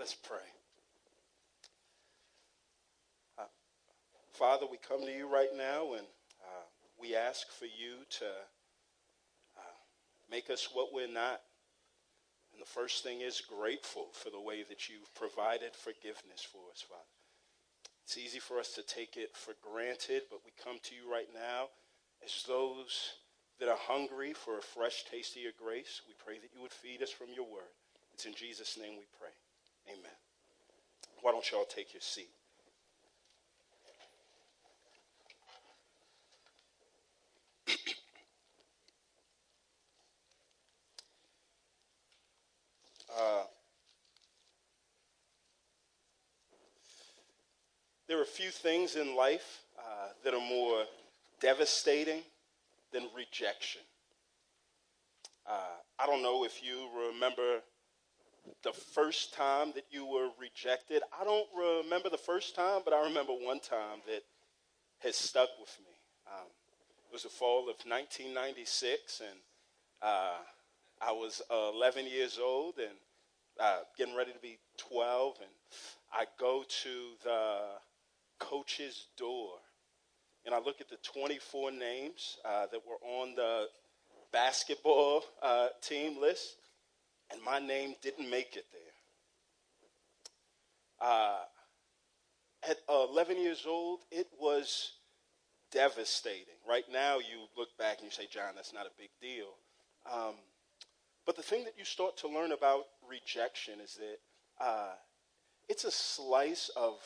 Let's pray. Uh, Father, we come to you right now and uh, we ask for you to uh, make us what we're not. And the first thing is grateful for the way that you've provided forgiveness for us, Father. It's easy for us to take it for granted, but we come to you right now as those that are hungry for a fresh taste of your grace. We pray that you would feed us from your word. It's in Jesus' name we pray. Amen. Why don't y'all take your seat? uh, there are a few things in life uh, that are more devastating than rejection. Uh, I don't know if you remember the first time that you were rejected. I don't remember the first time, but I remember one time that has stuck with me. Um, it was the fall of 1996, and uh, I was uh, 11 years old and uh, getting ready to be 12, and I go to the coach's door, and I look at the 24 names uh, that were on the basketball uh, team list, and my name didn't make it there. Uh, at 11 years old, it was devastating. Right now, you look back and you say, John, that's not a big deal. Um, but the thing that you start to learn about rejection is that uh, it's a slice of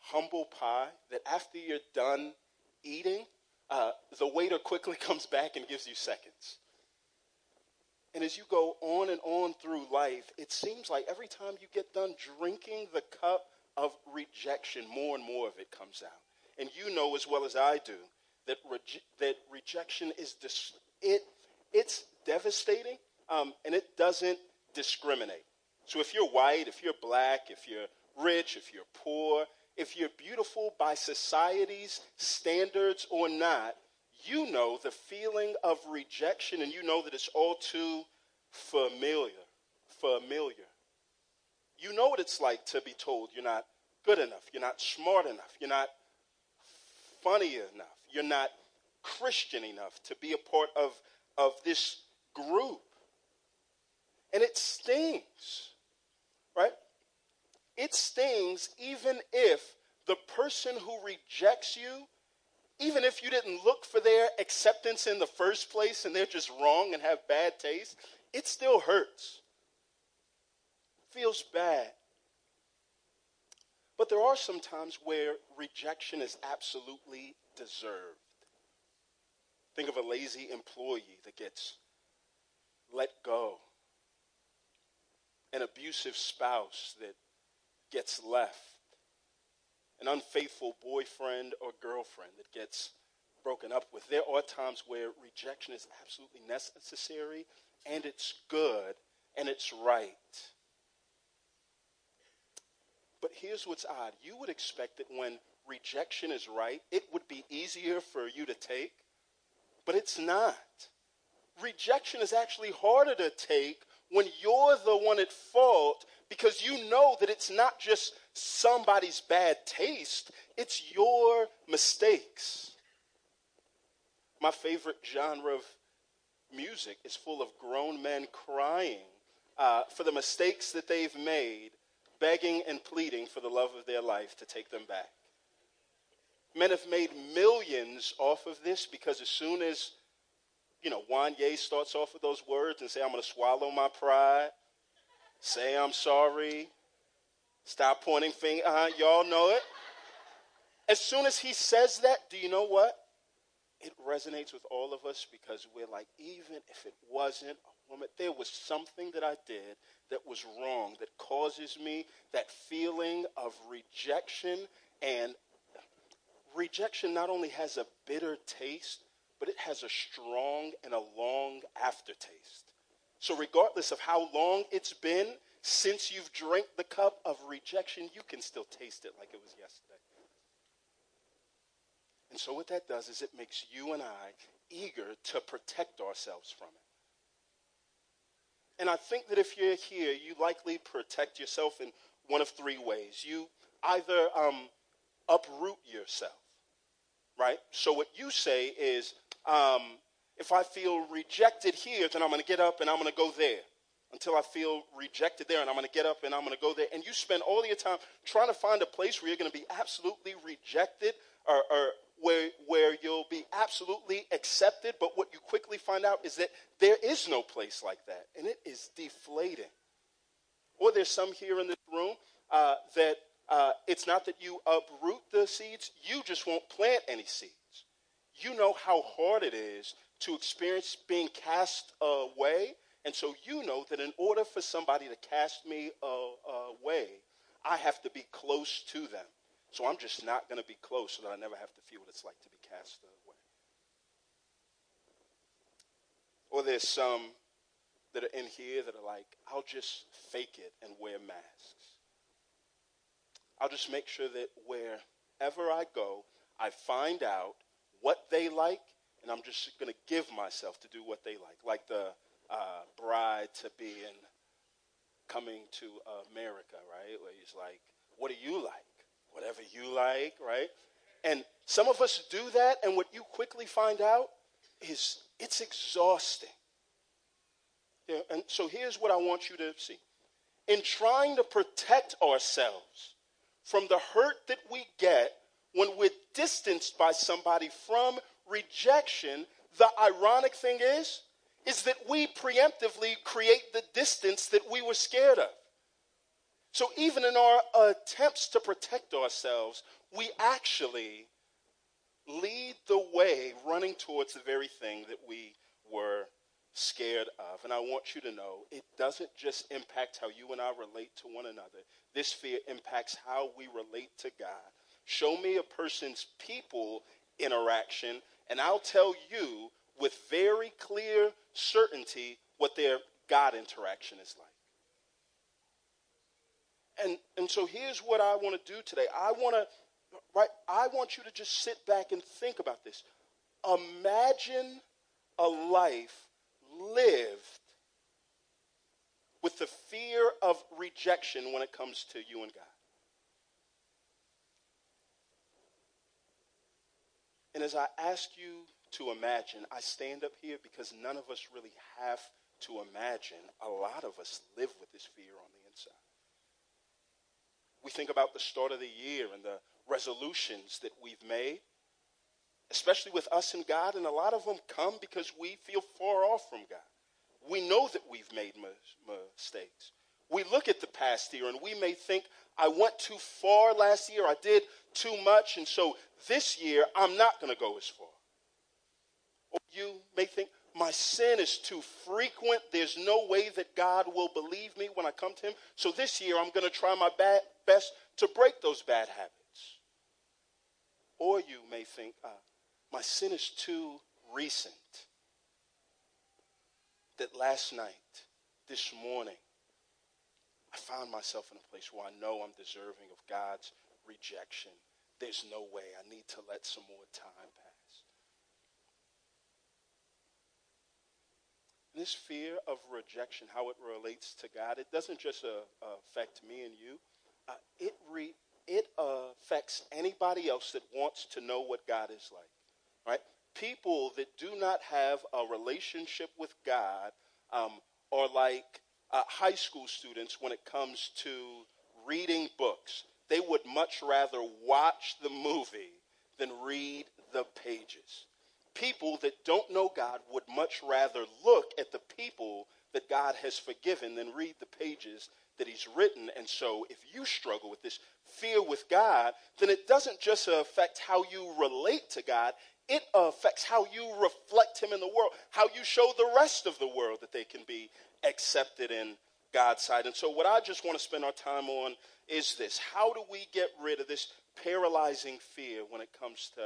humble pie that after you're done eating, uh, the waiter quickly comes back and gives you seconds. And as you go on and on through life, it seems like every time you get done drinking the cup of rejection, more and more of it comes out. And you know as well as I do that, that rejection is dis- it, it's devastating um, and it doesn't discriminate. So if you're white, if you're black, if you're rich, if you're poor, if you're beautiful by society's standards or not, you know the feeling of rejection and you know that it's all too familiar. Familiar. You know what it's like to be told you're not good enough, you're not smart enough, you're not funny enough, you're not Christian enough to be a part of, of this group. And it stings, right? It stings even if the person who rejects you, even if you didn't look for their acceptance in the first place and they're just wrong and have bad taste, it still hurts. Feels bad. But there are some times where rejection is absolutely deserved. Think of a lazy employee that gets let go, an abusive spouse that gets left, an unfaithful boyfriend or girlfriend that gets broken up with. There are times where rejection is absolutely necessary and it's good and it's right. But here's what's odd you would expect that when rejection is right, it would be easier for you to take, but it's not. Rejection is actually harder to take when you're the one at fault because you know that it's not just somebody's bad taste, it's your mistakes. My favorite genre of music is full of grown men crying uh, for the mistakes that they've made, begging and pleading for the love of their life to take them back. Men have made millions off of this because as soon as you know, Wanya starts off with those words and say, I'm going to swallow my pride, say I'm sorry, stop pointing finger. Uh-huh, y'all know it. As soon as he says that, do you know what? It resonates with all of us because we're like, even if it wasn't a woman, there was something that I did that was wrong that causes me that feeling of rejection. And rejection not only has a bitter taste, but it has a strong and a long aftertaste. So, regardless of how long it's been since you've drank the cup of rejection, you can still taste it like it was yesterday. And so, what that does is it makes you and I eager to protect ourselves from it. and I think that if you're here, you likely protect yourself in one of three ways. You either um, uproot yourself, right? So what you say is, um, if I feel rejected here, then I'm going to get up and I'm going to go there until I feel rejected there, and I'm going to get up and I'm going to go there. And you spend all your time trying to find a place where you're going to be absolutely rejected or, or where, where you'll be absolutely accepted. But what you quickly find out is that there is no place like that, and it is deflating. Or there's some here in this room uh, that uh, it's not that you uproot the seeds, you just won't plant any seeds. You know how hard it is to experience being cast away. And so you know that in order for somebody to cast me away, I have to be close to them. So I'm just not going to be close so that I never have to feel what it's like to be cast away. Or there's some that are in here that are like, I'll just fake it and wear masks. I'll just make sure that wherever I go, I find out what they like, and I'm just going to give myself to do what they like. Like the uh, bride to be in coming to America, right? Where he's like, What do you like? Whatever you like, right? And some of us do that, and what you quickly find out is it's exhausting. Yeah, and so here's what I want you to see. In trying to protect ourselves from the hurt that we get when we're distanced by somebody from rejection, the ironic thing is, is that we preemptively create the distance that we were scared of. So even in our attempts to protect ourselves, we actually lead the way running towards the very thing that we were scared of. And I want you to know it doesn't just impact how you and I relate to one another, this fear impacts how we relate to God. Show me a person's people interaction, and I'll tell you with very clear certainty what their God interaction is like. And, and so here's what I want to do today. I want to, right, I want you to just sit back and think about this. Imagine a life lived with the fear of rejection when it comes to you and God. And as I ask you to imagine, I stand up here because none of us really have to imagine. A lot of us live with this fear on the inside. We think about the start of the year and the resolutions that we've made especially with us and God, and a lot of them come because we feel far off from God. We know that we've made mistakes. We look at the past year and we may think, I went too far last year, I did too much, and so this year I'm not going to go as far. You may think, my sin is too frequent. There's no way that God will believe me when I come to Him. So this year I'm going to try my best to break those bad habits. Or you may think, uh, my sin is too recent. That last night, this morning, I found myself in a place where I know I'm deserving of God's rejection. There's no way. I need to let some more time This fear of rejection, how it relates to God, it doesn't just uh, affect me and you. Uh, it, re- it affects anybody else that wants to know what God is like right? People that do not have a relationship with God um, are like uh, high school students when it comes to reading books. They would much rather watch the movie than read the pages. People that don't know God would much rather look at the people that God has forgiven than read the pages that He's written. And so, if you struggle with this fear with God, then it doesn't just affect how you relate to God, it affects how you reflect Him in the world, how you show the rest of the world that they can be accepted in God's sight. And so, what I just want to spend our time on is this how do we get rid of this paralyzing fear when it comes to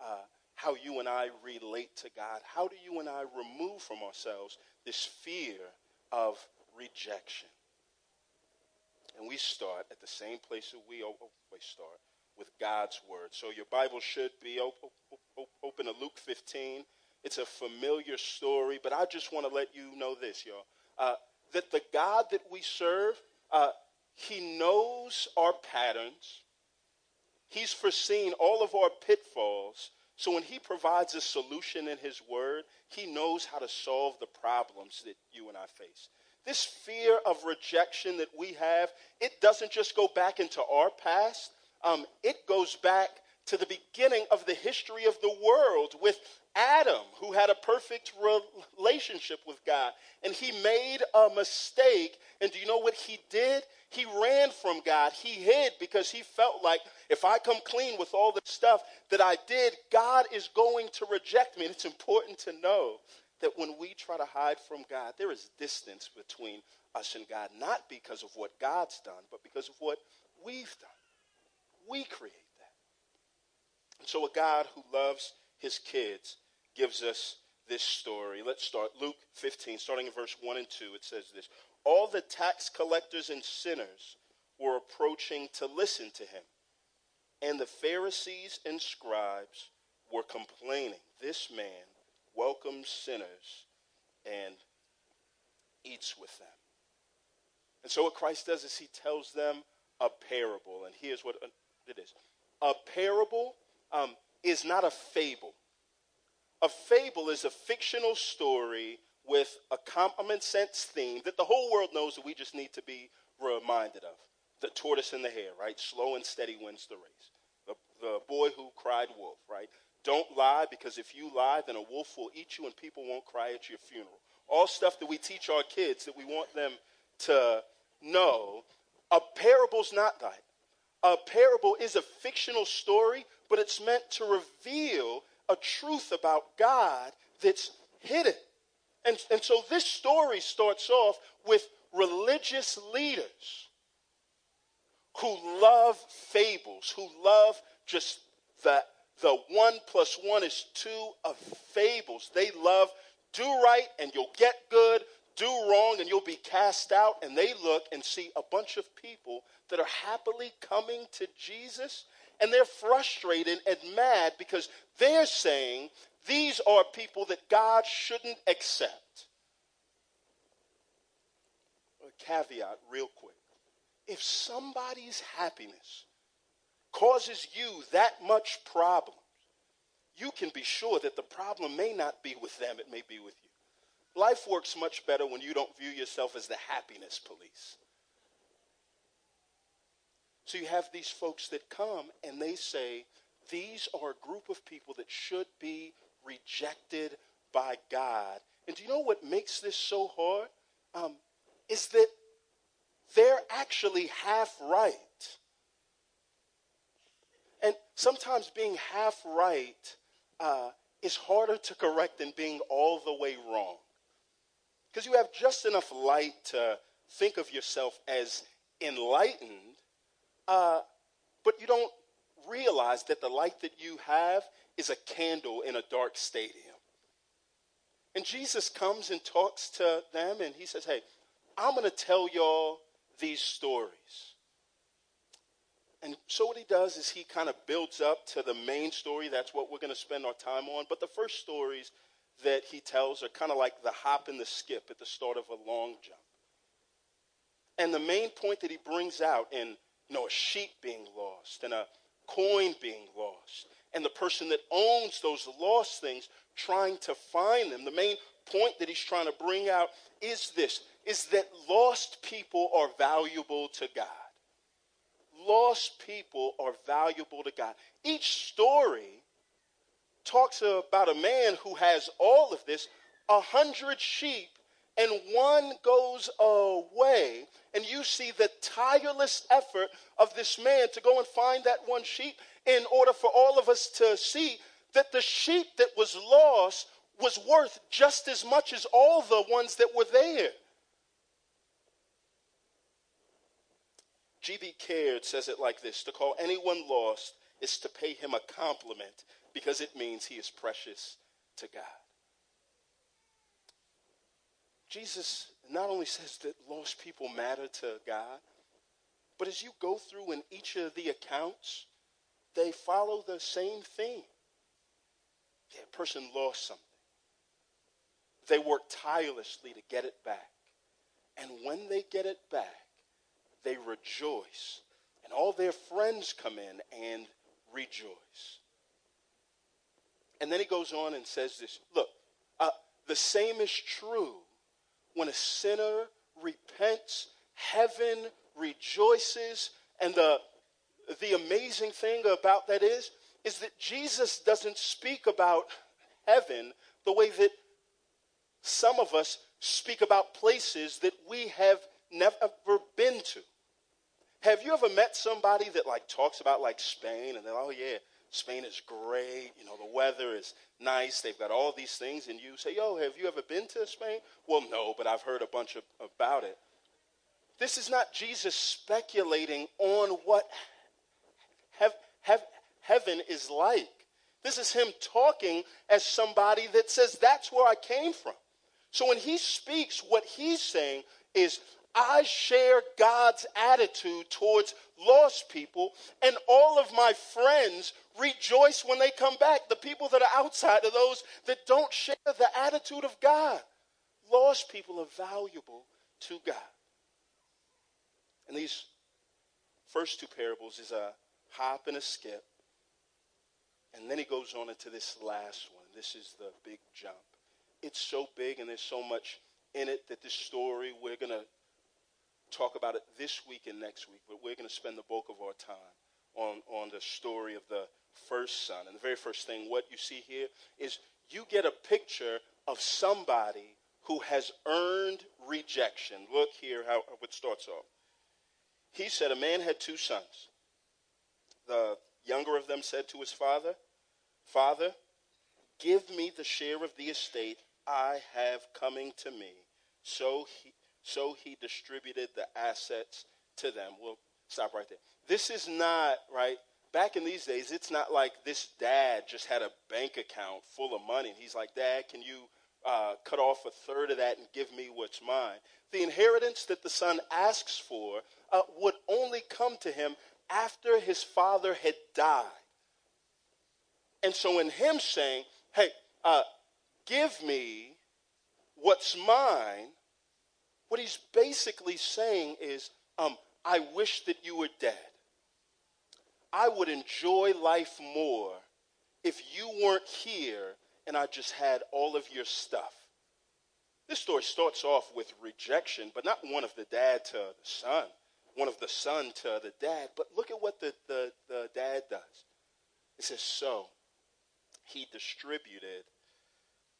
uh, how you and I relate to God? How do you and I remove from ourselves this fear of rejection? And we start at the same place that we always start with God's word. So your Bible should be open to Luke 15. It's a familiar story, but I just want to let you know this, y'all. Uh, that the God that we serve, uh, he knows our patterns. He's foreseen all of our pitfalls. So when he provides a solution in his word, he knows how to solve the problems that you and I face. This fear of rejection that we have, it doesn't just go back into our past. Um, it goes back to the beginning of the history of the world with Adam, who had a perfect relationship with God. And he made a mistake. And do you know what he did? He ran from God. He hid because he felt like if I come clean with all the stuff that I did, God is going to reject me. And it's important to know that when we try to hide from God, there is distance between us and God, not because of what God's done, but because of what we've done. We create that. And so, a God who loves his kids gives us this story. Let's start. Luke 15, starting in verse 1 and 2, it says this All the tax collectors and sinners were approaching to listen to him, and the Pharisees and scribes were complaining, This man welcomes sinners and eats with them. And so, what Christ does is he tells them a parable. And here's what it is a parable um, is not a fable. A fable is a fictional story with a common sense theme that the whole world knows that we just need to be reminded of. The tortoise and the hare, right? Slow and steady wins the race. The, the boy who cried wolf, right? Don't lie because if you lie, then a wolf will eat you and people won't cry at your funeral. All stuff that we teach our kids that we want them to know. A parable's not that. A parable is a fictional story, but it's meant to reveal a truth about God that's hidden. And, and so this story starts off with religious leaders who love fables, who love just the the one plus one is two of fables. They love do right and you'll get good, do wrong and you'll be cast out. And they look and see a bunch of people that are happily coming to Jesus and they're frustrated and mad because they're saying these are people that God shouldn't accept. A caveat, real quick. If somebody's happiness causes you that much problem, you can be sure that the problem may not be with them, it may be with you. Life works much better when you don't view yourself as the happiness police. So you have these folks that come and they say, these are a group of people that should be rejected by God. And do you know what makes this so hard? Um, is that they're actually half right. And sometimes being half right uh, is harder to correct than being all the way wrong. Because you have just enough light to think of yourself as enlightened, uh, but you don't realize that the light that you have is a candle in a dark stadium. And Jesus comes and talks to them, and he says, Hey, I'm going to tell y'all these stories. And so what he does is he kind of builds up to the main story. That's what we're going to spend our time on. But the first stories that he tells are kind of like the hop and the skip at the start of a long jump. And the main point that he brings out in you know a sheep being lost and a coin being lost and the person that owns those lost things trying to find them. The main point that he's trying to bring out is this is that lost people are valuable to God lost people are valuable to God. Each story talks about a man who has all of this, a hundred sheep, and one goes away. And you see the tireless effort of this man to go and find that one sheep in order for all of us to see that the sheep that was lost was worth just as much as all the ones that were there. G.B. Caird says it like this To call anyone lost is to pay him a compliment because it means he is precious to God. Jesus not only says that lost people matter to God, but as you go through in each of the accounts, they follow the same theme. That person lost something. They work tirelessly to get it back. And when they get it back, they rejoice. And all their friends come in and rejoice. And then he goes on and says this Look, uh, the same is true when a sinner repents, heaven rejoices. And the, the amazing thing about that is, is that Jesus doesn't speak about heaven the way that some of us speak about places that we have never been to. Have you ever met somebody that like talks about like Spain and they're, like, oh yeah, Spain is great. You know, the weather is nice. They've got all these things. And you say, yo, have you ever been to Spain? Well, no, but I've heard a bunch of, about it. This is not Jesus speculating on what have, have, heaven is like. This is him talking as somebody that says, that's where I came from. So when he speaks, what he's saying is, I share God's attitude towards lost people, and all of my friends rejoice when they come back. The people that are outside are those that don't share the attitude of God. Lost people are valuable to God. And these first two parables is a hop and a skip. And then he goes on into this last one. This is the big jump. It's so big and there's so much in it that this story, we're going to talk about it this week and next week, but we're going to spend the bulk of our time on, on the story of the first son. And the very first thing, what you see here is you get a picture of somebody who has earned rejection. Look here how it starts off. He said, A man had two sons. The younger of them said to his father, Father, give me the share of the estate I have coming to me. So he, so he distributed the assets to them. We'll stop right there. This is not, right? Back in these days, it's not like this dad just had a bank account full of money. He's like, Dad, can you uh, cut off a third of that and give me what's mine? The inheritance that the son asks for uh, would only come to him after his father had died. And so, in him saying, Hey, uh, give me what's mine, what he's basically saying is, um, I wish that you were dead. I would enjoy life more if you weren't here and I just had all of your stuff. This story starts off with rejection, but not one of the dad to the son, one of the son to the dad. But look at what the, the, the dad does. It says, So he distributed.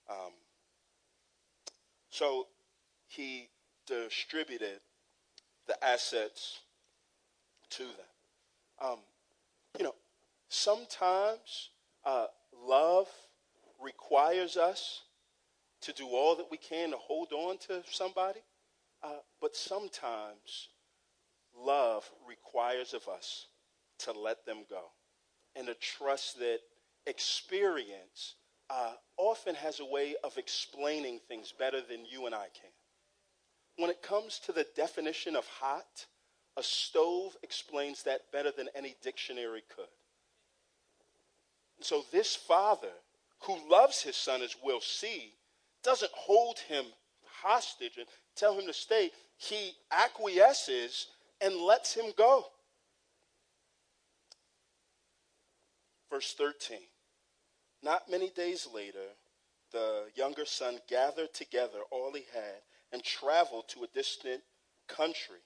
Um, so he distributed the assets to them. Um, you know, sometimes uh, love requires us to do all that we can to hold on to somebody, uh, but sometimes love requires of us to let them go and to trust that experience uh, often has a way of explaining things better than you and I can. When it comes to the definition of hot, a stove explains that better than any dictionary could. So, this father who loves his son, as we'll see, doesn't hold him hostage and tell him to stay. He acquiesces and lets him go. Verse 13. Not many days later, the younger son gathered together all he had and traveled to a distant country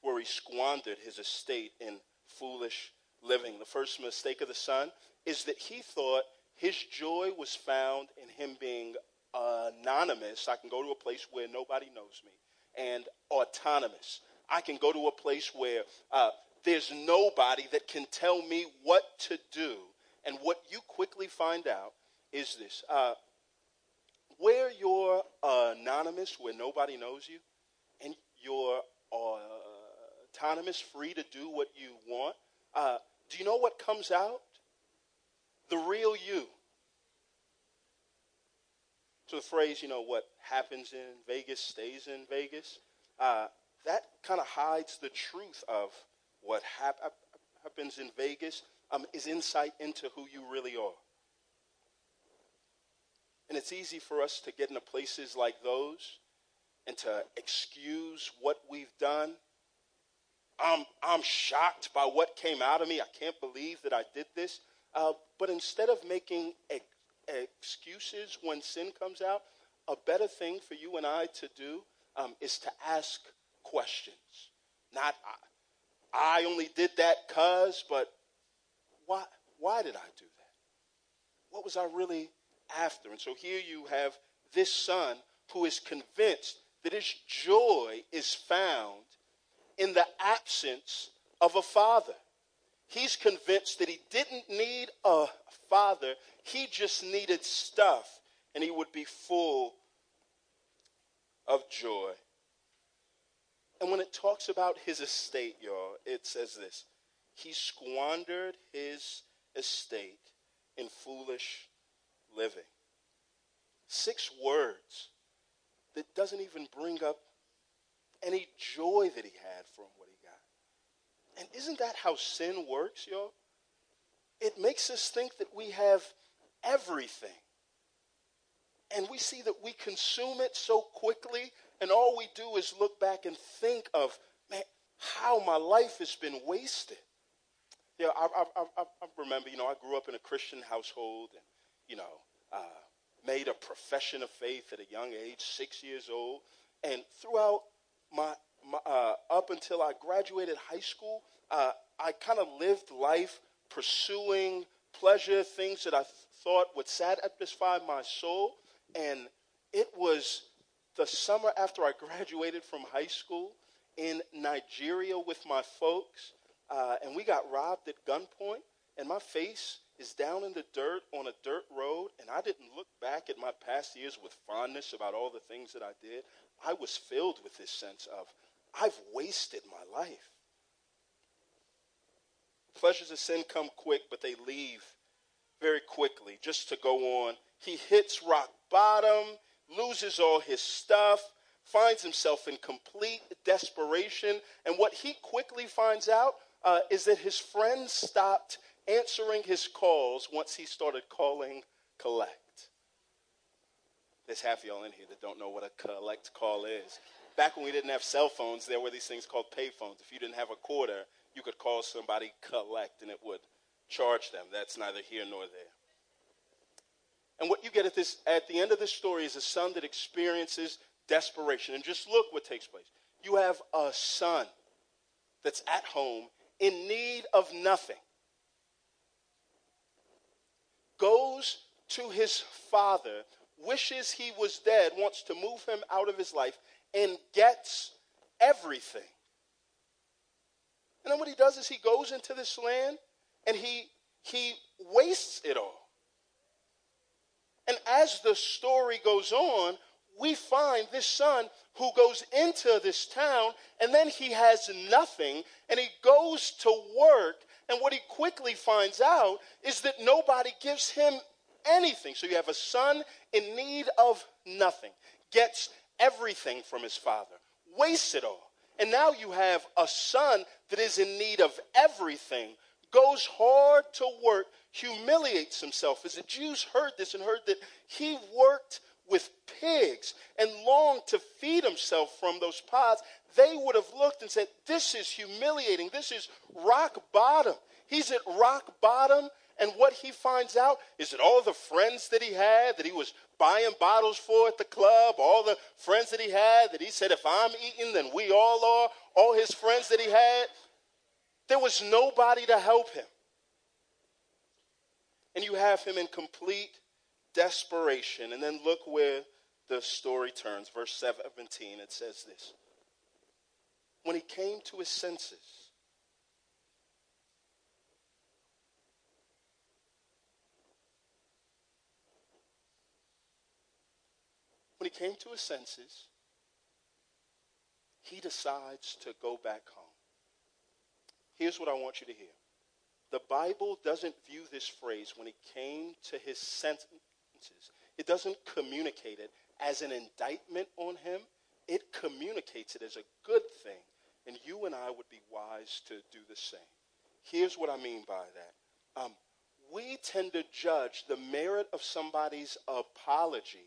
where he squandered his estate in foolish living. The first mistake of the son is that he thought his joy was found in him being anonymous. I can go to a place where nobody knows me, and autonomous. I can go to a place where uh, there's nobody that can tell me what to do. And what you quickly find out is this uh, where you're anonymous, where nobody knows you, and you're autonomous, free to do what you want, uh, do you know what comes out? The real you. So the phrase, you know, what happens in Vegas stays in Vegas, uh, that kind of hides the truth of what hap- happens in Vegas, um, is insight into who you really are. And it's easy for us to get into places like those and to excuse what we've done. I'm, I'm shocked by what came out of me. I can't believe that I did this. Uh, but instead of making ex- excuses when sin comes out, a better thing for you and I to do um, is to ask questions. Not, I, I only did that because, but why, why did I do that? What was I really after? And so here you have this son who is convinced that his joy is found in the absence of a father. He's convinced that he didn't need a father, he just needed stuff, and he would be full of joy. And when it talks about his estate, y'all, it says this He squandered his estate in foolish living. Six words that doesn't even bring up any joy that he had from what he got. And isn't that how sin works, y'all? It makes us think that we have everything. And we see that we consume it so quickly, and all we do is look back and think of, man, how my life has been wasted. Yeah, I, I, I, I remember, you know, I grew up in a Christian household, and, you know, uh, made a profession of faith at a young age, six years old. And throughout my, my uh, up until I graduated high school, uh, I kind of lived life pursuing pleasure, things that I th- thought would satisfy my soul. And it was the summer after I graduated from high school in Nigeria with my folks, uh, and we got robbed at gunpoint, and my face is down in the dirt on a dirt road, and I didn't look back at my past years with fondness about all the things that I did. I was filled with this sense of, I've wasted my life. Pleasures of sin come quick, but they leave very quickly just to go on. He hits rock bottom, loses all his stuff, finds himself in complete desperation. And what he quickly finds out uh, is that his friends stopped answering his calls once he started calling collect. There's half of y'all in here that don't know what a collect call is. Back when we didn't have cell phones, there were these things called payphones. If you didn't have a quarter, you could call somebody collect and it would charge them. That's neither here nor there. And what you get at this at the end of this story is a son that experiences desperation. And just look what takes place. You have a son that's at home in need of nothing goes to his father, wishes he was dead, wants to move him out of his life, and gets everything. And then what he does is he goes into this land and he he wastes it all. And as the story goes on, we find this son who goes into this town and then he has nothing and he goes to work and what he quickly finds out is that nobody gives him anything. So you have a son in need of nothing, gets everything from his father, wastes it all. And now you have a son that is in need of everything, goes hard to work, humiliates himself. As the Jews heard this and heard that he worked with pigs and longed to feed himself from those pods, they would have looked and said, This is humiliating. This is rock bottom. He's at rock bottom. And what he finds out is that all the friends that he had, that he was buying bottles for at the club, all the friends that he had, that he said, if I'm eating, then we all are, all his friends that he had, there was nobody to help him. And you have him in complete desperation. And then look where the story turns. Verse 17, it says this when he came to his senses. When he came to his senses, he decides to go back home. Here's what I want you to hear. The Bible doesn't view this phrase when it came to his sentences. it doesn't communicate it as an indictment on him. It communicates it as a good thing and you and I would be wise to do the same. Here's what I mean by that. Um, we tend to judge the merit of somebody's apology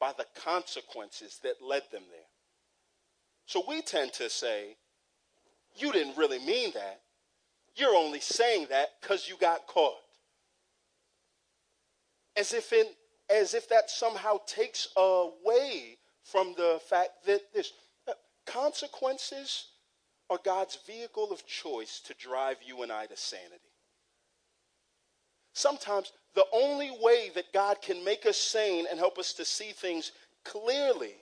by the consequences that led them there. So we tend to say, you didn't really mean that. You're only saying that because you got caught. As if, in, as if that somehow takes away from the fact that this uh, consequences are God's vehicle of choice to drive you and I to sanity. Sometimes the only way that God can make us sane and help us to see things clearly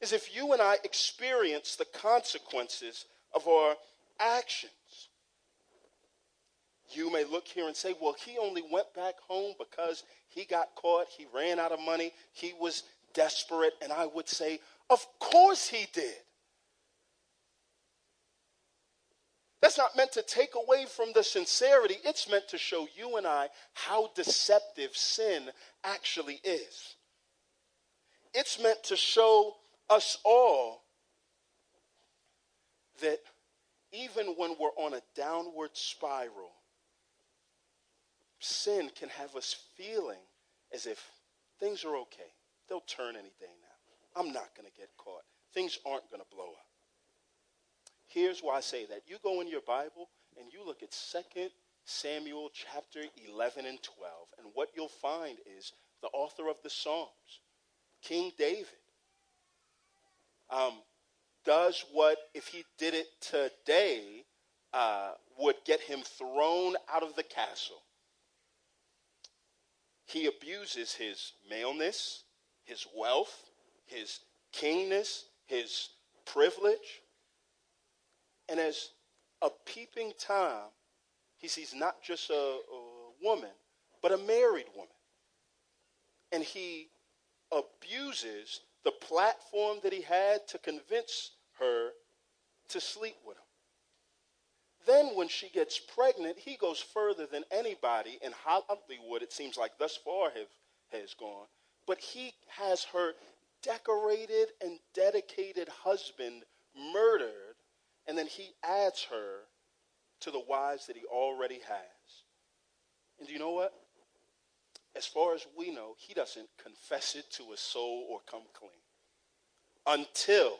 is if you and I experience the consequences of our actions. You may look here and say, well, he only went back home because he got caught, he ran out of money, he was desperate. And I would say, of course he did. That's not meant to take away from the sincerity. It's meant to show you and I how deceptive sin actually is. It's meant to show us all that even when we're on a downward spiral, sin can have us feeling as if things are okay. They'll turn any day now. I'm not going to get caught. Things aren't going to blow up. Here's why I say that. You go in your Bible and you look at 2 Samuel chapter 11 and 12, and what you'll find is the author of the Psalms, King David, um, does what, if he did it today, uh, would get him thrown out of the castle. He abuses his maleness, his wealth, his kingness, his privilege. And as a peeping Tom, he sees not just a, a woman, but a married woman. And he abuses the platform that he had to convince her to sleep with him. Then, when she gets pregnant, he goes further than anybody in Hollywood, it seems like thus far have, has gone. But he has her decorated and dedicated husband murdered, and then he adds her to the wives that he already has. And do you know what? As far as we know, he doesn't confess it to a soul or come clean until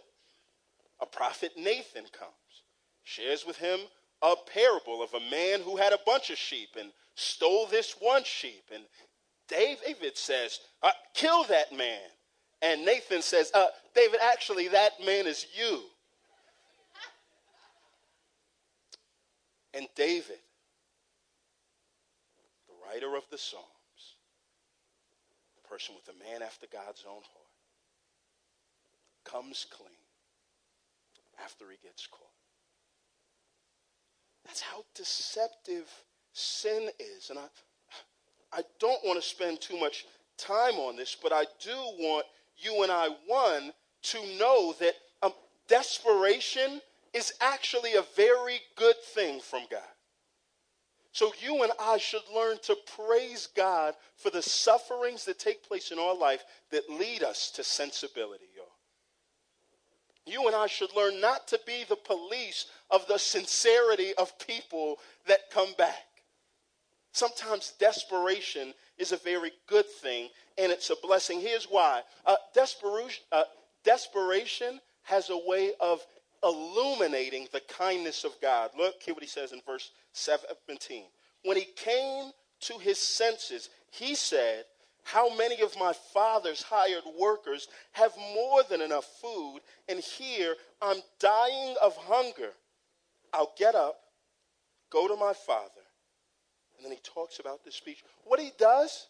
a prophet Nathan comes, shares with him a parable of a man who had a bunch of sheep and stole this one sheep. And David says, uh, Kill that man. And Nathan says, uh, David, actually, that man is you. And David, the writer of the Psalms, the person with a man after God's own heart, comes clean after he gets caught. That's how deceptive sin is. And I, I don't want to spend too much time on this, but I do want you and I, one, to know that um, desperation is actually a very good thing from God. So you and I should learn to praise God for the sufferings that take place in our life that lead us to sensibility. You and I should learn not to be the police of the sincerity of people that come back. Sometimes desperation is a very good thing and it's a blessing. Here's why uh, desperation, uh, desperation has a way of illuminating the kindness of God. Look, here what he says in verse 17. When he came to his senses, he said, how many of my father's hired workers have more than enough food, and here I'm dying of hunger? I'll get up, go to my father. And then he talks about this speech. What he does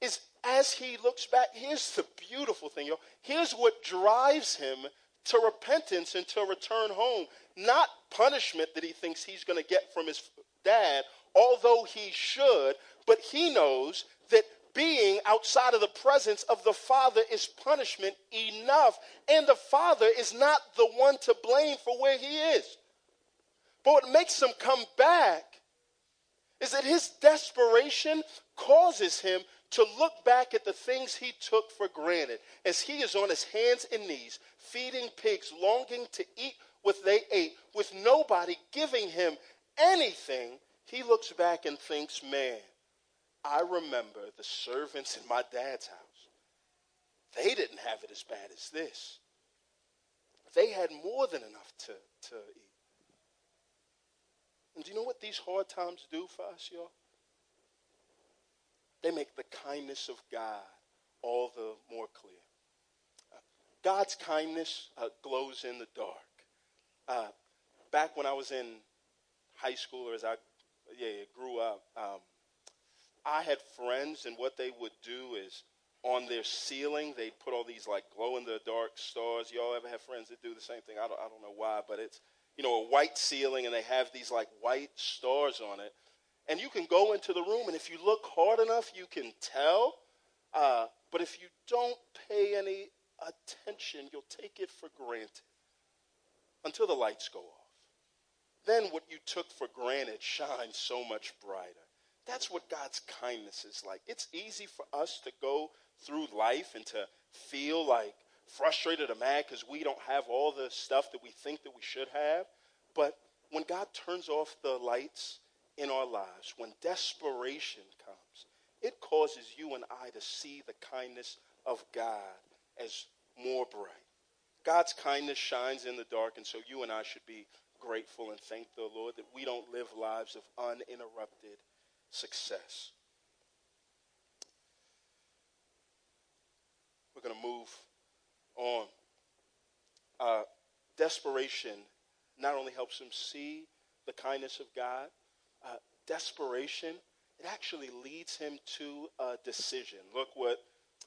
is as he looks back, here's the beautiful thing, y'all. Here's what drives him to repentance and to return home. Not punishment that he thinks he's going to get from his dad, although he should, but he knows that being outside of the presence of the Father is punishment enough. And the Father is not the one to blame for where he is. But what makes him come back is that his desperation causes him to look back at the things he took for granted as he is on his hands and knees feeding pigs, longing to eat what they ate, with nobody giving him anything. He looks back and thinks, man, I remember the servants in my dad's house. They didn't have it as bad as this. they had more than enough to, to eat. And do you know what these hard times do for us, y'all? They make the kindness of God all the more clear. Uh, God's kindness uh, glows in the dark. Uh, back when I was in high school, or as I yeah, grew up, um, I had friends, and what they would do is on their ceiling, they'd put all these like glow in the dark stars. Y'all ever have friends that do the same thing? I don't, I don't know why, but it's, you know, a white ceiling and they have these like white stars on it. And you can go into the room, and if you look hard enough, you can tell. Uh, but if you don't pay any attention, you'll take it for granted until the lights go off. Then what you took for granted shines so much brighter. That's what God's kindness is like. It's easy for us to go through life and to feel like frustrated or mad because we don't have all the stuff that we think that we should have. But when God turns off the lights in our lives, when desperation comes, it causes you and I to see the kindness of God as more bright. God's kindness shines in the dark, and so you and I should be grateful and thank the Lord that we don't live lives of uninterrupted success. We're going to move on. Uh, desperation not only helps him see the kindness of God, uh, desperation, it actually leads him to a decision. Look what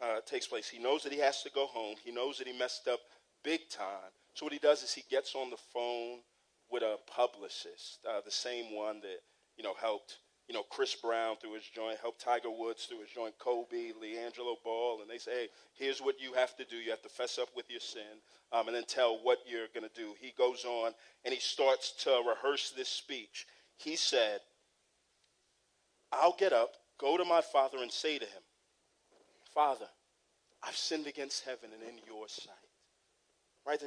uh, takes place. He knows that he has to go home, he knows that he messed up big time. So, what he does is he gets on the phone with a publicist, uh, the same one that, you know, helped you know, Chris Brown through his joint, helped Tiger Woods through his joint, Kobe, LiAngelo Ball, and they say, hey, here's what you have to do. You have to fess up with your sin um, and then tell what you're going to do. He goes on and he starts to rehearse this speech. He said, I'll get up, go to my father, and say to him, Father, I've sinned against heaven and in your sight. Right?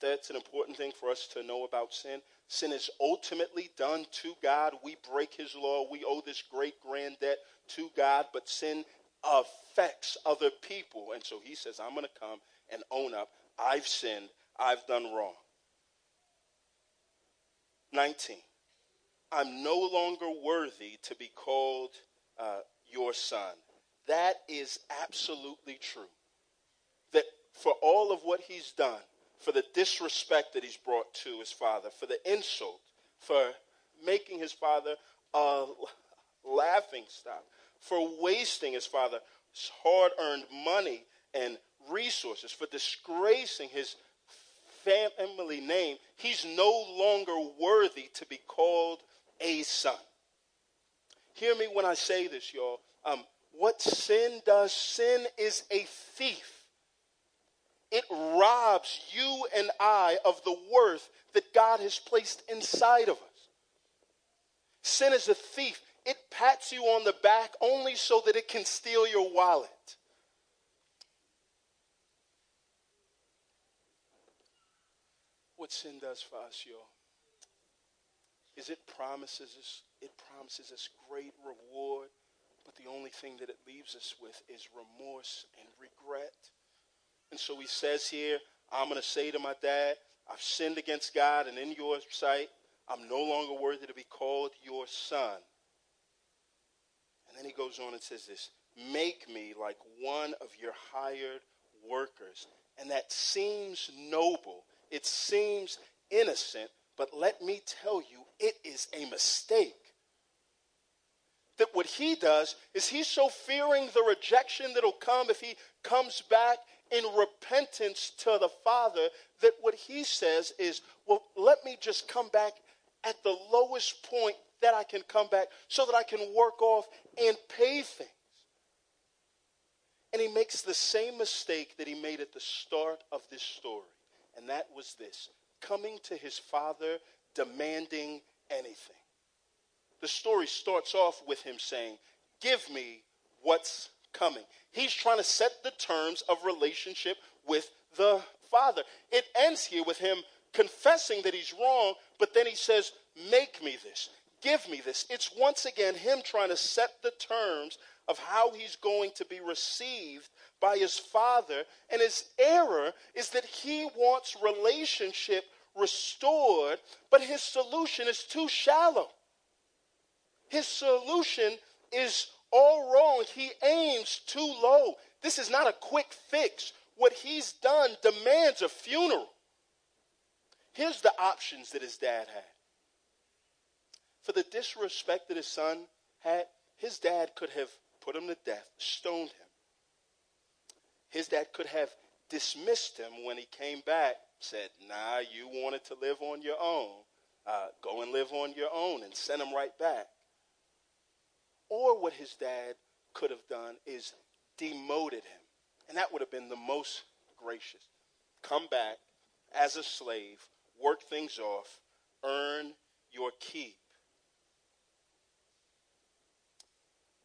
That's, an important thing for us to know about sin. Sin is ultimately done to God. We break his law. We owe this great grand debt to God, but sin affects other people. And so he says, I'm going to come and own up. I've sinned. I've done wrong. 19. I'm no longer worthy to be called uh, your son. That is absolutely true. That for all of what he's done, for the disrespect that he's brought to his father, for the insult, for making his father a laughing stock, for wasting his father's hard earned money and resources, for disgracing his family name. He's no longer worthy to be called a son. Hear me when I say this, y'all. Um, what sin does, sin is a thief it robs you and I of the worth that God has placed inside of us. Sin is a thief. It pats you on the back only so that it can steal your wallet. What sin does for us, y'all, is it promises us, it promises us great reward, but the only thing that it leaves us with is remorse and regret. And so he says here, I'm going to say to my dad, I've sinned against God and in your sight. I'm no longer worthy to be called your son. And then he goes on and says this Make me like one of your hired workers. And that seems noble, it seems innocent, but let me tell you, it is a mistake. That what he does is he's so fearing the rejection that'll come if he comes back in repentance to the Father that what he says is, well, let me just come back at the lowest point that I can come back so that I can work off and pay things. And he makes the same mistake that he made at the start of this story. And that was this coming to his father demanding anything. The story starts off with him saying, Give me what's coming. He's trying to set the terms of relationship with the Father. It ends here with him confessing that he's wrong, but then he says, Make me this. give me this. It's once again him trying to set the terms of how he's going to be received by his father. And his error is that he wants relationship restored, but his solution is too shallow. His solution is all wrong. He aims too low. This is not a quick fix. What he's done demands a funeral. Here's the options that his dad had. For the disrespect that his son had, his dad could have put him to death, stoned him. His dad could have dismissed him when he came back, said, Nah, you wanted to live on your own. Uh, go and live on your own and send him right back. Or what his dad could have done is demoted him. And that would have been the most gracious. Come back as a slave, work things off, earn your keep.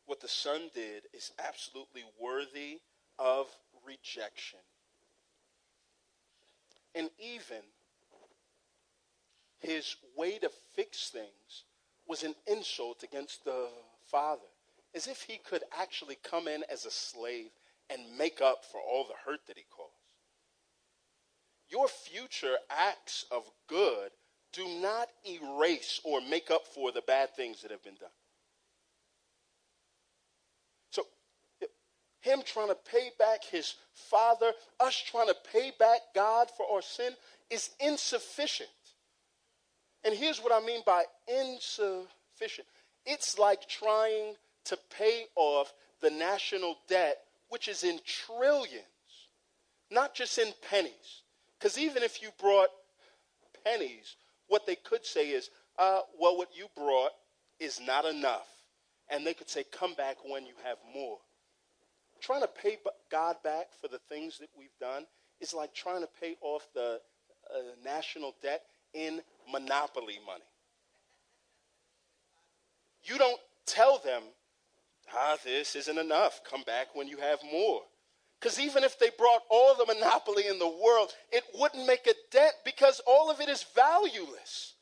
What the son did is absolutely worthy of rejection. And even his way to fix things was an insult against the father, as if he could actually come in as a slave and make up for all the hurt that he caused. Your future acts of good do not erase or make up for the bad things that have been done. So, him trying to pay back his father, us trying to pay back God for our sin is insufficient. And here's what I mean by insufficient it's like trying to pay off the national debt, which is in trillions, not just in pennies. Because even if you brought pennies, what they could say is, uh, well, what you brought is not enough. And they could say, come back when you have more. Trying to pay God back for the things that we've done is like trying to pay off the uh, national debt in monopoly money. You don't tell them, ah, this isn't enough. Come back when you have more. Because even if they brought all the monopoly in the world, it wouldn't make a dent because all of it is valueless.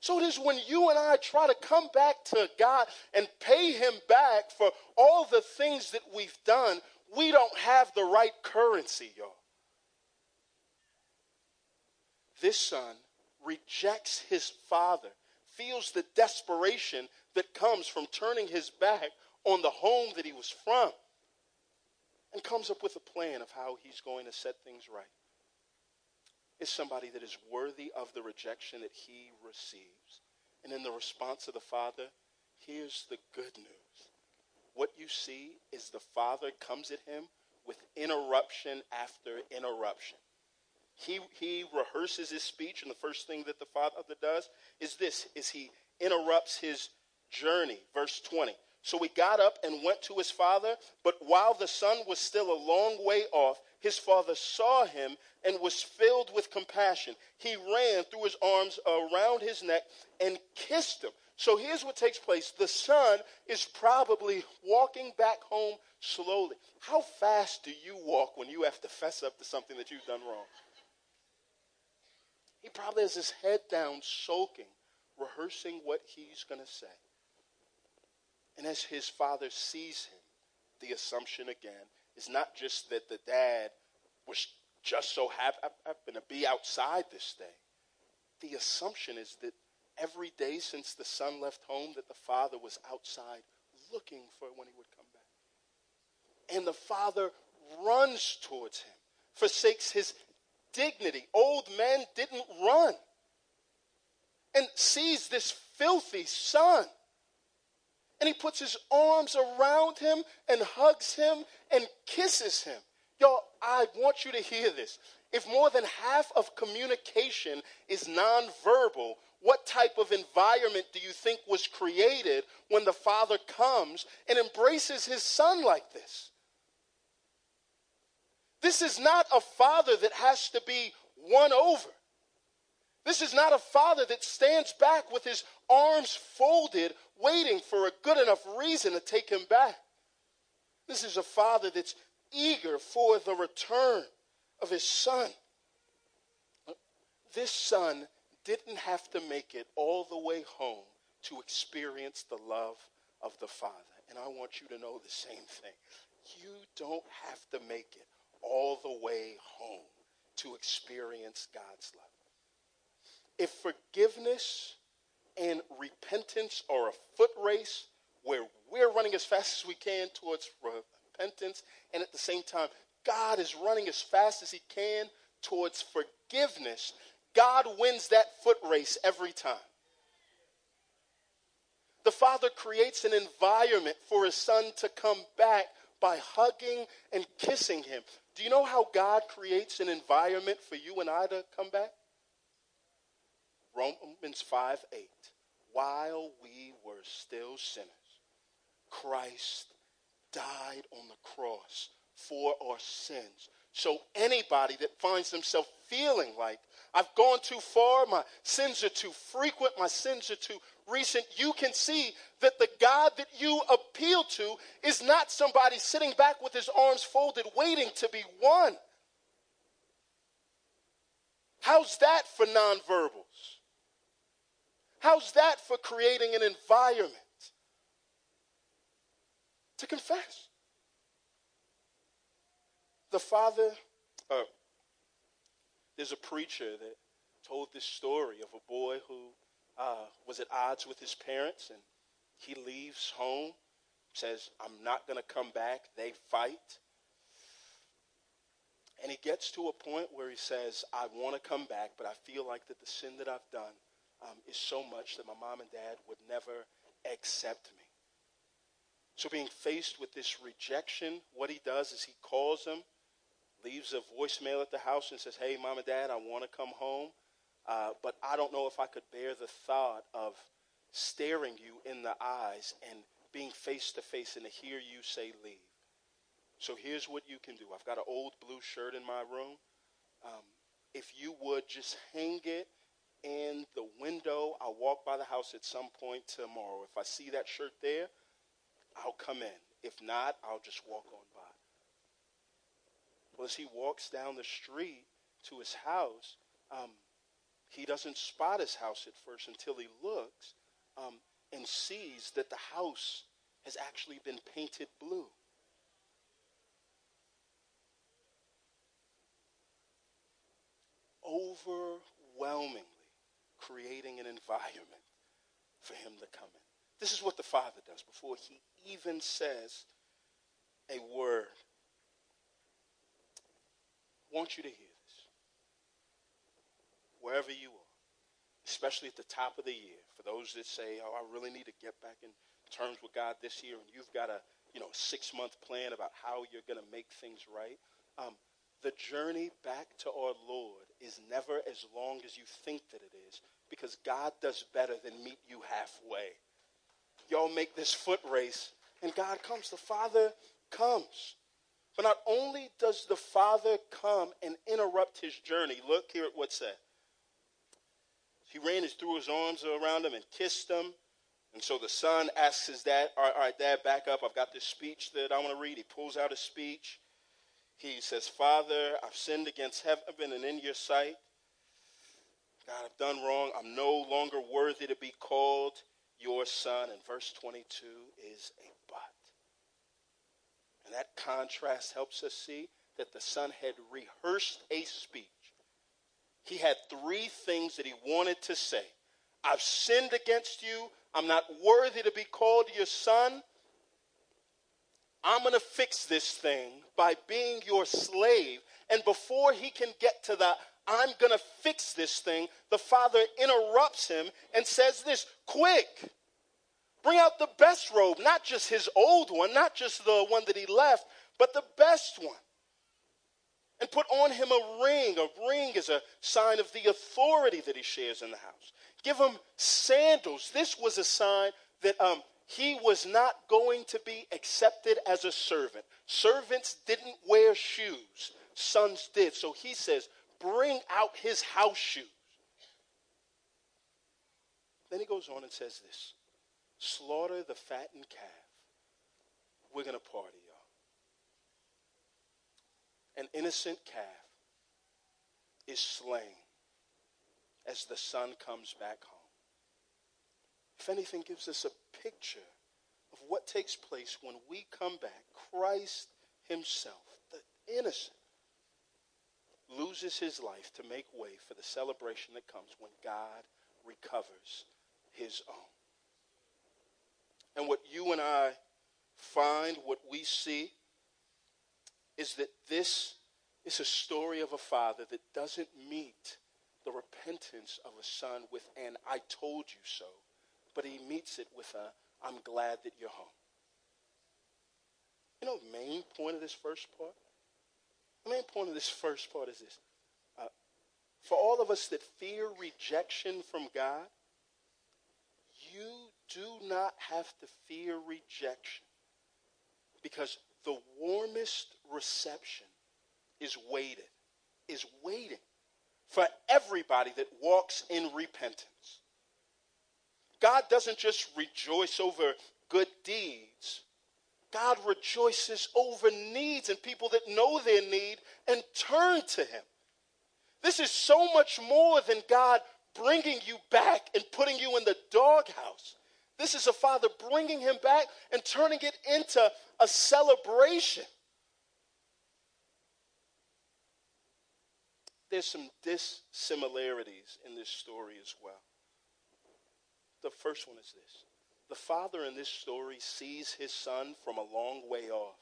So it is when you and I try to come back to God and pay Him back for all the things that we've done, we don't have the right currency, y'all. This son rejects his father feels the desperation that comes from turning his back on the home that he was from and comes up with a plan of how he's going to set things right. Is somebody that is worthy of the rejection that he receives. And in the response of the Father, here's the good news. What you see is the Father comes at him with interruption after interruption he, he rehearses his speech, and the first thing that the father does is this, is he interrupts his journey. Verse 20. So he got up and went to his father, but while the son was still a long way off, his father saw him and was filled with compassion. He ran, threw his arms around his neck, and kissed him. So here's what takes place the son is probably walking back home slowly. How fast do you walk when you have to fess up to something that you've done wrong? He probably has his head down, sulking, rehearsing what he's going to say. And as his father sees him, the assumption again is not just that the dad was just so happen to be outside this day. The assumption is that every day since the son left home, that the father was outside looking for when he would come back. And the father runs towards him, forsakes his dignity. Old men didn't run. And sees this filthy son. And he puts his arms around him and hugs him and kisses him. Y'all, I want you to hear this. If more than half of communication is nonverbal, what type of environment do you think was created when the father comes and embraces his son like this? This is not a father that has to be won over. This is not a father that stands back with his arms folded, waiting for a good enough reason to take him back. This is a father that's eager for the return of his son. This son didn't have to make it all the way home to experience the love of the Father. And I want you to know the same thing. You don't have to make it all the way home to experience God's love. If forgiveness and repentance are a foot race where we're running as fast as we can towards repentance, and at the same time, God is running as fast as he can towards forgiveness, God wins that foot race every time. The Father creates an environment for His Son to come back by hugging and kissing Him. Do you know how God creates an environment for you and I to come back? Romans 5 8. While we were still sinners, Christ died on the cross for our sins. So anybody that finds themselves feeling like I've gone too far, my sins are too frequent, my sins are too recent, you can see that the God that you appeal to is not somebody sitting back with his arms folded waiting to be won. How's that for nonverbals? How's that for creating an environment to confess? The Father, uh, there's a preacher that told this story of a boy who uh, was at odds with his parents and he leaves home, says, I'm not going to come back. They fight. And he gets to a point where he says, I want to come back, but I feel like that the sin that I've done um, is so much that my mom and dad would never accept me. So, being faced with this rejection, what he does is he calls them leaves a voicemail at the house and says, Hey, mom and dad, I want to come home, uh, but I don't know if I could bear the thought of staring you in the eyes and being face to face and to hear you say leave. So here's what you can do. I've got an old blue shirt in my room. Um, if you would just hang it in the window, I'll walk by the house at some point tomorrow. If I see that shirt there, I'll come in. If not, I'll just walk on by. Well, as he walks down the street to his house, um, he doesn't spot his house at first until he looks um, and sees that the house has actually been painted blue. Overwhelmingly creating an environment for him to come in. This is what the Father does before he even says a word I want you to hear. Wherever you are, especially at the top of the year, for those that say, oh, I really need to get back in terms with God this year, and you've got a you know six month plan about how you're going to make things right. Um, the journey back to our Lord is never as long as you think that it is, because God does better than meet you halfway. Y'all make this foot race, and God comes. The Father comes. But not only does the father come and interrupt his journey, look here at what's said. He ran and threw his arms around him and kissed him. And so the son asks his dad, all right, all right, dad, back up. I've got this speech that I want to read. He pulls out a speech. He says, Father, I've sinned against heaven and in your sight. God, I've done wrong. I'm no longer worthy to be called your son. And verse 22 is a but. and that contrast helps us see that the son had rehearsed a speech. He had three things that he wanted to say I've sinned against you. I'm not worthy to be called your son. I'm going to fix this thing by being your slave. And before he can get to that, I'm going to fix this thing, the father interrupts him and says this quick. Bring out the best robe, not just his old one, not just the one that he left, but the best one. And put on him a ring. A ring is a sign of the authority that he shares in the house. Give him sandals. This was a sign that um, he was not going to be accepted as a servant. Servants didn't wear shoes, sons did. So he says, bring out his house shoes. Then he goes on and says this slaughter the fattened calf. We're going to party. An innocent calf is slain as the son comes back home. If anything gives us a picture of what takes place when we come back, Christ himself, the innocent, loses his life to make way for the celebration that comes when God recovers his own. And what you and I find, what we see, is that this is a story of a father that doesn't meet the repentance of a son with an I told you so, but he meets it with a I'm glad that you're home. You know the main point of this first part? The main point of this first part is this. Uh, for all of us that fear rejection from God, you do not have to fear rejection because the warmest reception is waiting, is waiting for everybody that walks in repentance. God doesn't just rejoice over good deeds. God rejoices over needs and people that know their need and turn to Him. This is so much more than God bringing you back and putting you in the doghouse. This is a father bringing him back and turning it into a celebration. There's some dissimilarities in this story as well. The first one is this the father in this story sees his son from a long way off.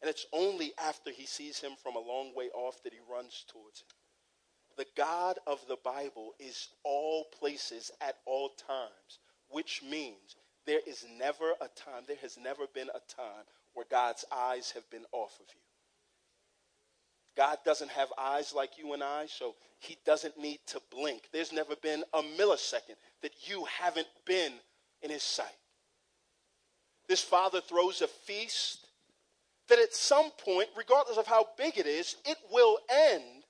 And it's only after he sees him from a long way off that he runs towards him. The God of the Bible is all places at all times, which means there is never a time, there has never been a time where God's eyes have been off of you. God doesn't have eyes like you and I, so he doesn't need to blink. There's never been a millisecond that you haven't been in his sight. This father throws a feast that at some point, regardless of how big it is, it will end.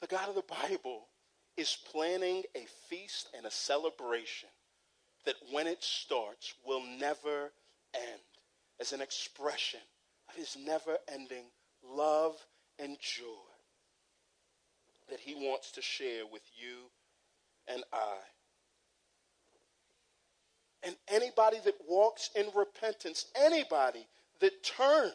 The God of the Bible is planning a feast and a celebration that when it starts will never end as an expression of his never ending love and joy that he wants to share with you and I. And anybody that walks in repentance, anybody that turns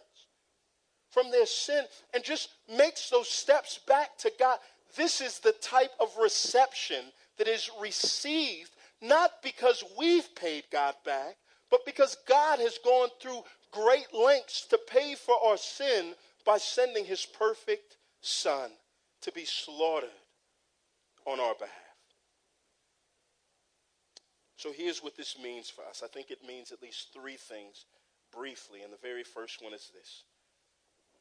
from their sin and just makes those steps back to God, this is the type of reception that is received not because we've paid God back, but because God has gone through great lengths to pay for our sin by sending his perfect son to be slaughtered on our behalf. So here's what this means for us. I think it means at least three things briefly. And the very first one is this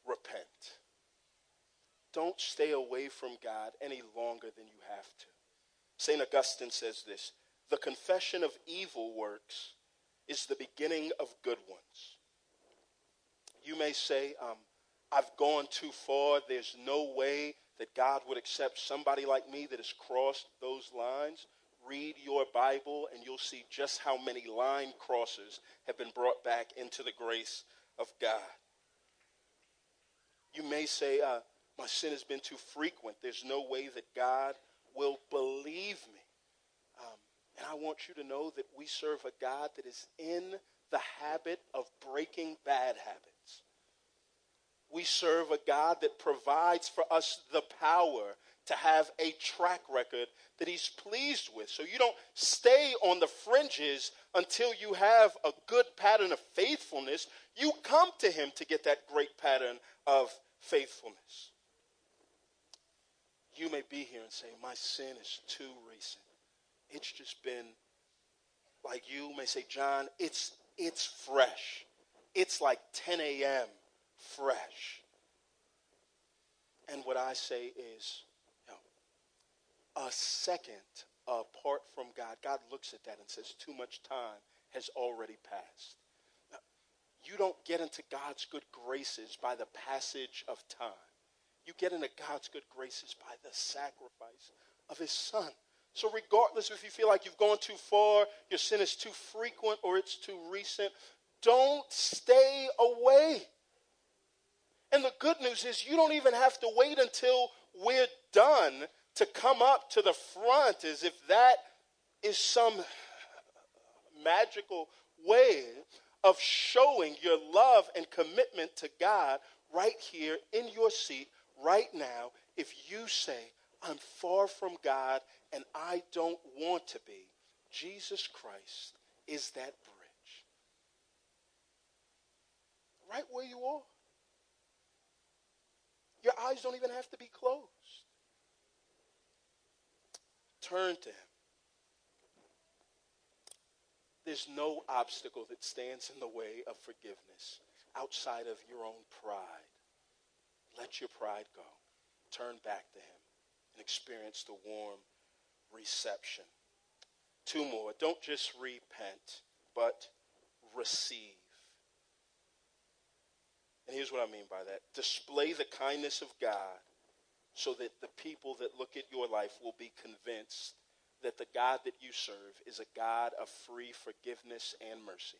repent. Don't stay away from God any longer than you have to. St. Augustine says this the confession of evil works is the beginning of good ones. You may say, um, I've gone too far. There's no way that God would accept somebody like me that has crossed those lines. Read your Bible and you'll see just how many line crossers have been brought back into the grace of God. You may say, uh, My sin has been too frequent. There's no way that God will believe me. And I want you to know that we serve a God that is in the habit of breaking bad habits. We serve a God that provides for us the power to have a track record that He's pleased with. So you don't stay on the fringes until you have a good pattern of faithfulness. You come to Him to get that great pattern of faithfulness. You may be here and say, My sin is too recent. It's just been like you may say, John, it's it's fresh. It's like 10 a.m fresh. And what I say is, you know, a second apart from God, God looks at that and says, too much time has already passed. Now, you don't get into God's good graces by the passage of time. You get into God's good graces by the sacrifice of his son. So, regardless if you feel like you've gone too far, your sin is too frequent, or it's too recent, don't stay away. And the good news is you don't even have to wait until we're done to come up to the front as if that is some magical way of showing your love and commitment to God right here in your seat, right now, if you say, I'm far from God and I don't want to be, Jesus Christ is that bridge. Right where you are. Your eyes don't even have to be closed. Turn to Him. There's no obstacle that stands in the way of forgiveness outside of your own pride. Let your pride go. Turn back to Him and experience the warm reception. Two more. Don't just repent, but receive. And here's what I mean by that display the kindness of God so that the people that look at your life will be convinced that the God that you serve is a God of free forgiveness and mercy.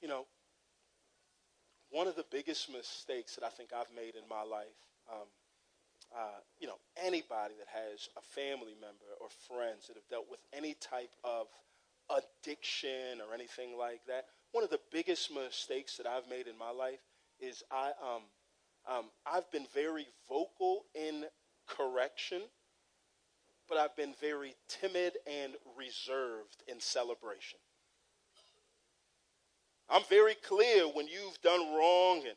You know, one of the biggest mistakes that I think I've made in my life, um, uh, you know, anybody that has a family member or friends that have dealt with any type of addiction or anything like that, one of the biggest mistakes that I've made in my life is I, um, um, I've been very vocal in correction, but I've been very timid and reserved in celebration. I'm very clear when you've done wrong and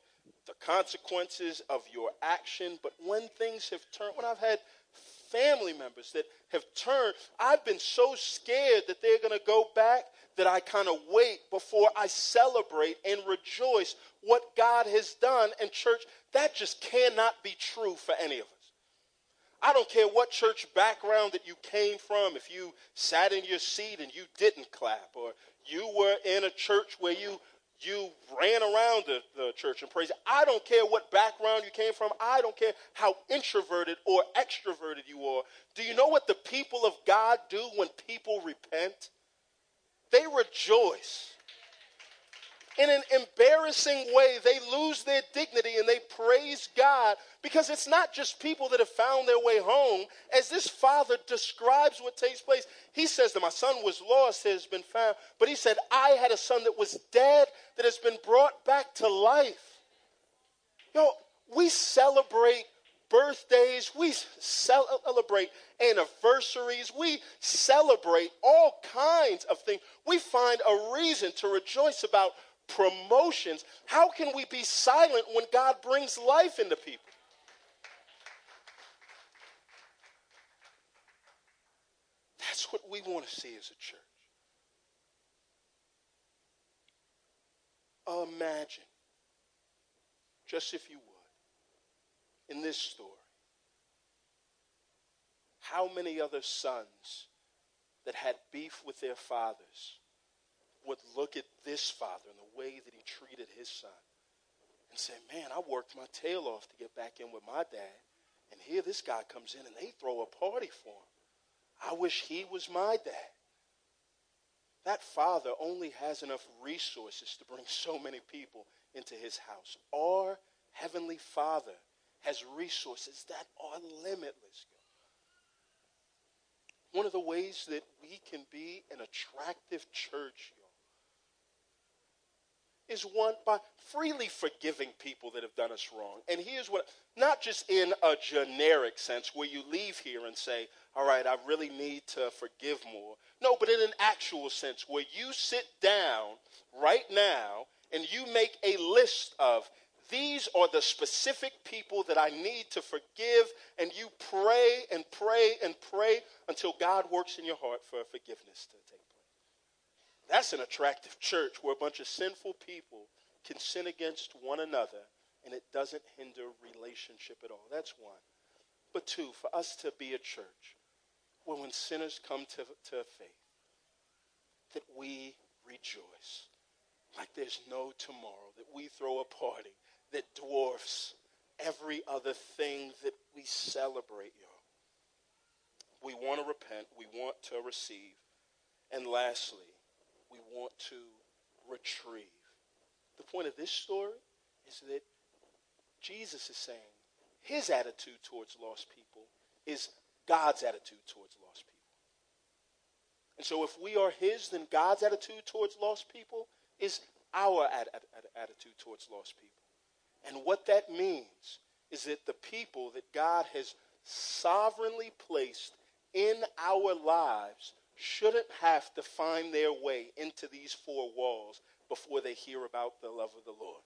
the consequences of your action, but when things have turned, when I've had family members that have turned, I've been so scared that they're going to go back that I kind of wait before I celebrate and rejoice what God has done. And, church, that just cannot be true for any of us. I don't care what church background that you came from, if you sat in your seat and you didn't clap, or you were in a church where you you ran around the, the church and praised. I don't care what background you came from. I don't care how introverted or extroverted you are. Do you know what the people of God do when people repent? They rejoice in an embarrassing way, they lose their dignity and they praise God because it's not just people that have found their way home. As this father describes what takes place, he says that my son was lost, has been found. But he said, I had a son that was dead that has been brought back to life. You know, we celebrate birthdays, we celebrate anniversaries, we celebrate all kinds of things. We find a reason to rejoice about promotions. How can we be silent when God brings life into people? That's what we want to see as a church. Imagine, just if you would, in this story, how many other sons that had beef with their fathers would look at this father and the way that he treated his son and say, Man, I worked my tail off to get back in with my dad. And here this guy comes in and they throw a party for him. I wish he was my dad. That father only has enough resources to bring so many people into his house. Our Heavenly Father has resources that are limitless. One of the ways that we can be an attractive church is one by freely forgiving people that have done us wrong. And here's what, not just in a generic sense where you leave here and say, all right, I really need to forgive more. No, but in an actual sense where you sit down right now and you make a list of these are the specific people that I need to forgive, and you pray and pray and pray until God works in your heart for forgiveness to take. That's an attractive church where a bunch of sinful people can sin against one another and it doesn't hinder relationship at all. That's one. But two, for us to be a church where when sinners come to, to faith, that we rejoice like there's no tomorrow, that we throw a party that dwarfs every other thing that we celebrate, y'all. We want to repent, we want to receive. And lastly, we want to retrieve. The point of this story is that Jesus is saying, his attitude towards lost people is God's attitude towards lost people. And so if we are his, then God's attitude towards lost people is our ad- ad- attitude towards lost people. And what that means is that the people that God has sovereignly placed in our lives shouldn't have to find their way into these four walls before they hear about the love of the Lord.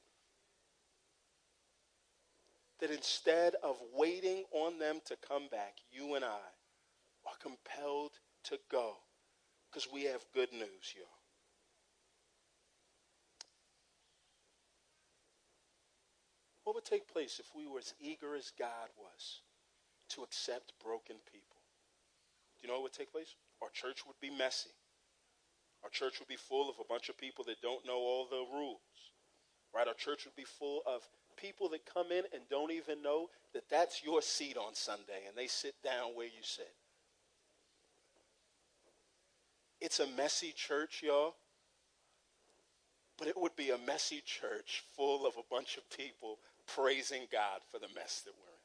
That instead of waiting on them to come back, you and I are compelled to go because we have good news, y'all. What would take place if we were as eager as God was to accept broken people? Do you know what would take place? Our church would be messy. Our church would be full of a bunch of people that don't know all the rules. Right? Our church would be full of people that come in and don't even know that that's your seat on Sunday and they sit down where you sit. It's a messy church, y'all. But it would be a messy church full of a bunch of people praising God for the mess that we're in.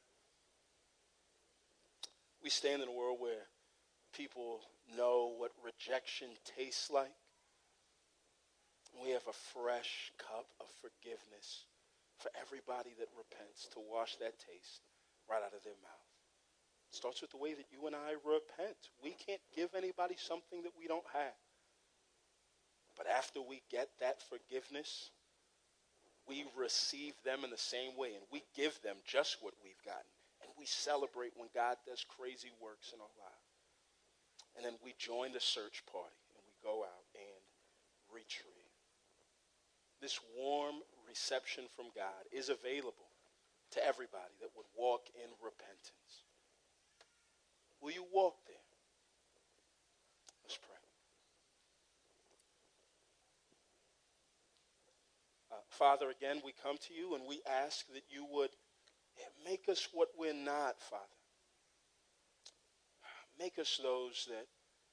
We stand in a world where people know what rejection tastes like. We have a fresh cup of forgiveness for everybody that repents to wash that taste right out of their mouth. It starts with the way that you and I repent. We can't give anybody something that we don't have. But after we get that forgiveness, we receive them in the same way and we give them just what we've gotten. And we celebrate when God does crazy works in our lives. And then we join the search party and we go out and retrieve. This warm reception from God is available to everybody that would walk in repentance. Will you walk there? Let's pray. Uh, Father, again, we come to you and we ask that you would make us what we're not, Father. Make us those that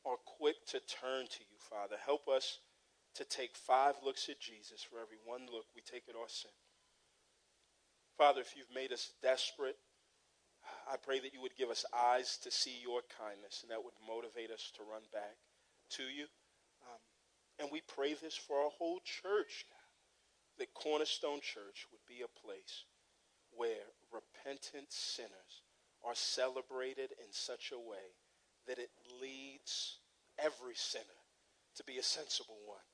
are quick to turn to you, Father. Help us to take five looks at Jesus. For every one look, we take at our sin. Father, if you've made us desperate, I pray that you would give us eyes to see your kindness, and that would motivate us to run back to you. Um, and we pray this for our whole church, God, that Cornerstone Church would be a place where repentant sinners are celebrated in such a way that it leads every sinner to be a sensible one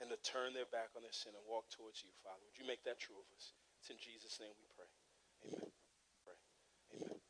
and to turn their back on their sin and walk towards you, Father. Would you make that true of us? It's in Jesus' name we pray. Amen. Pray. Amen.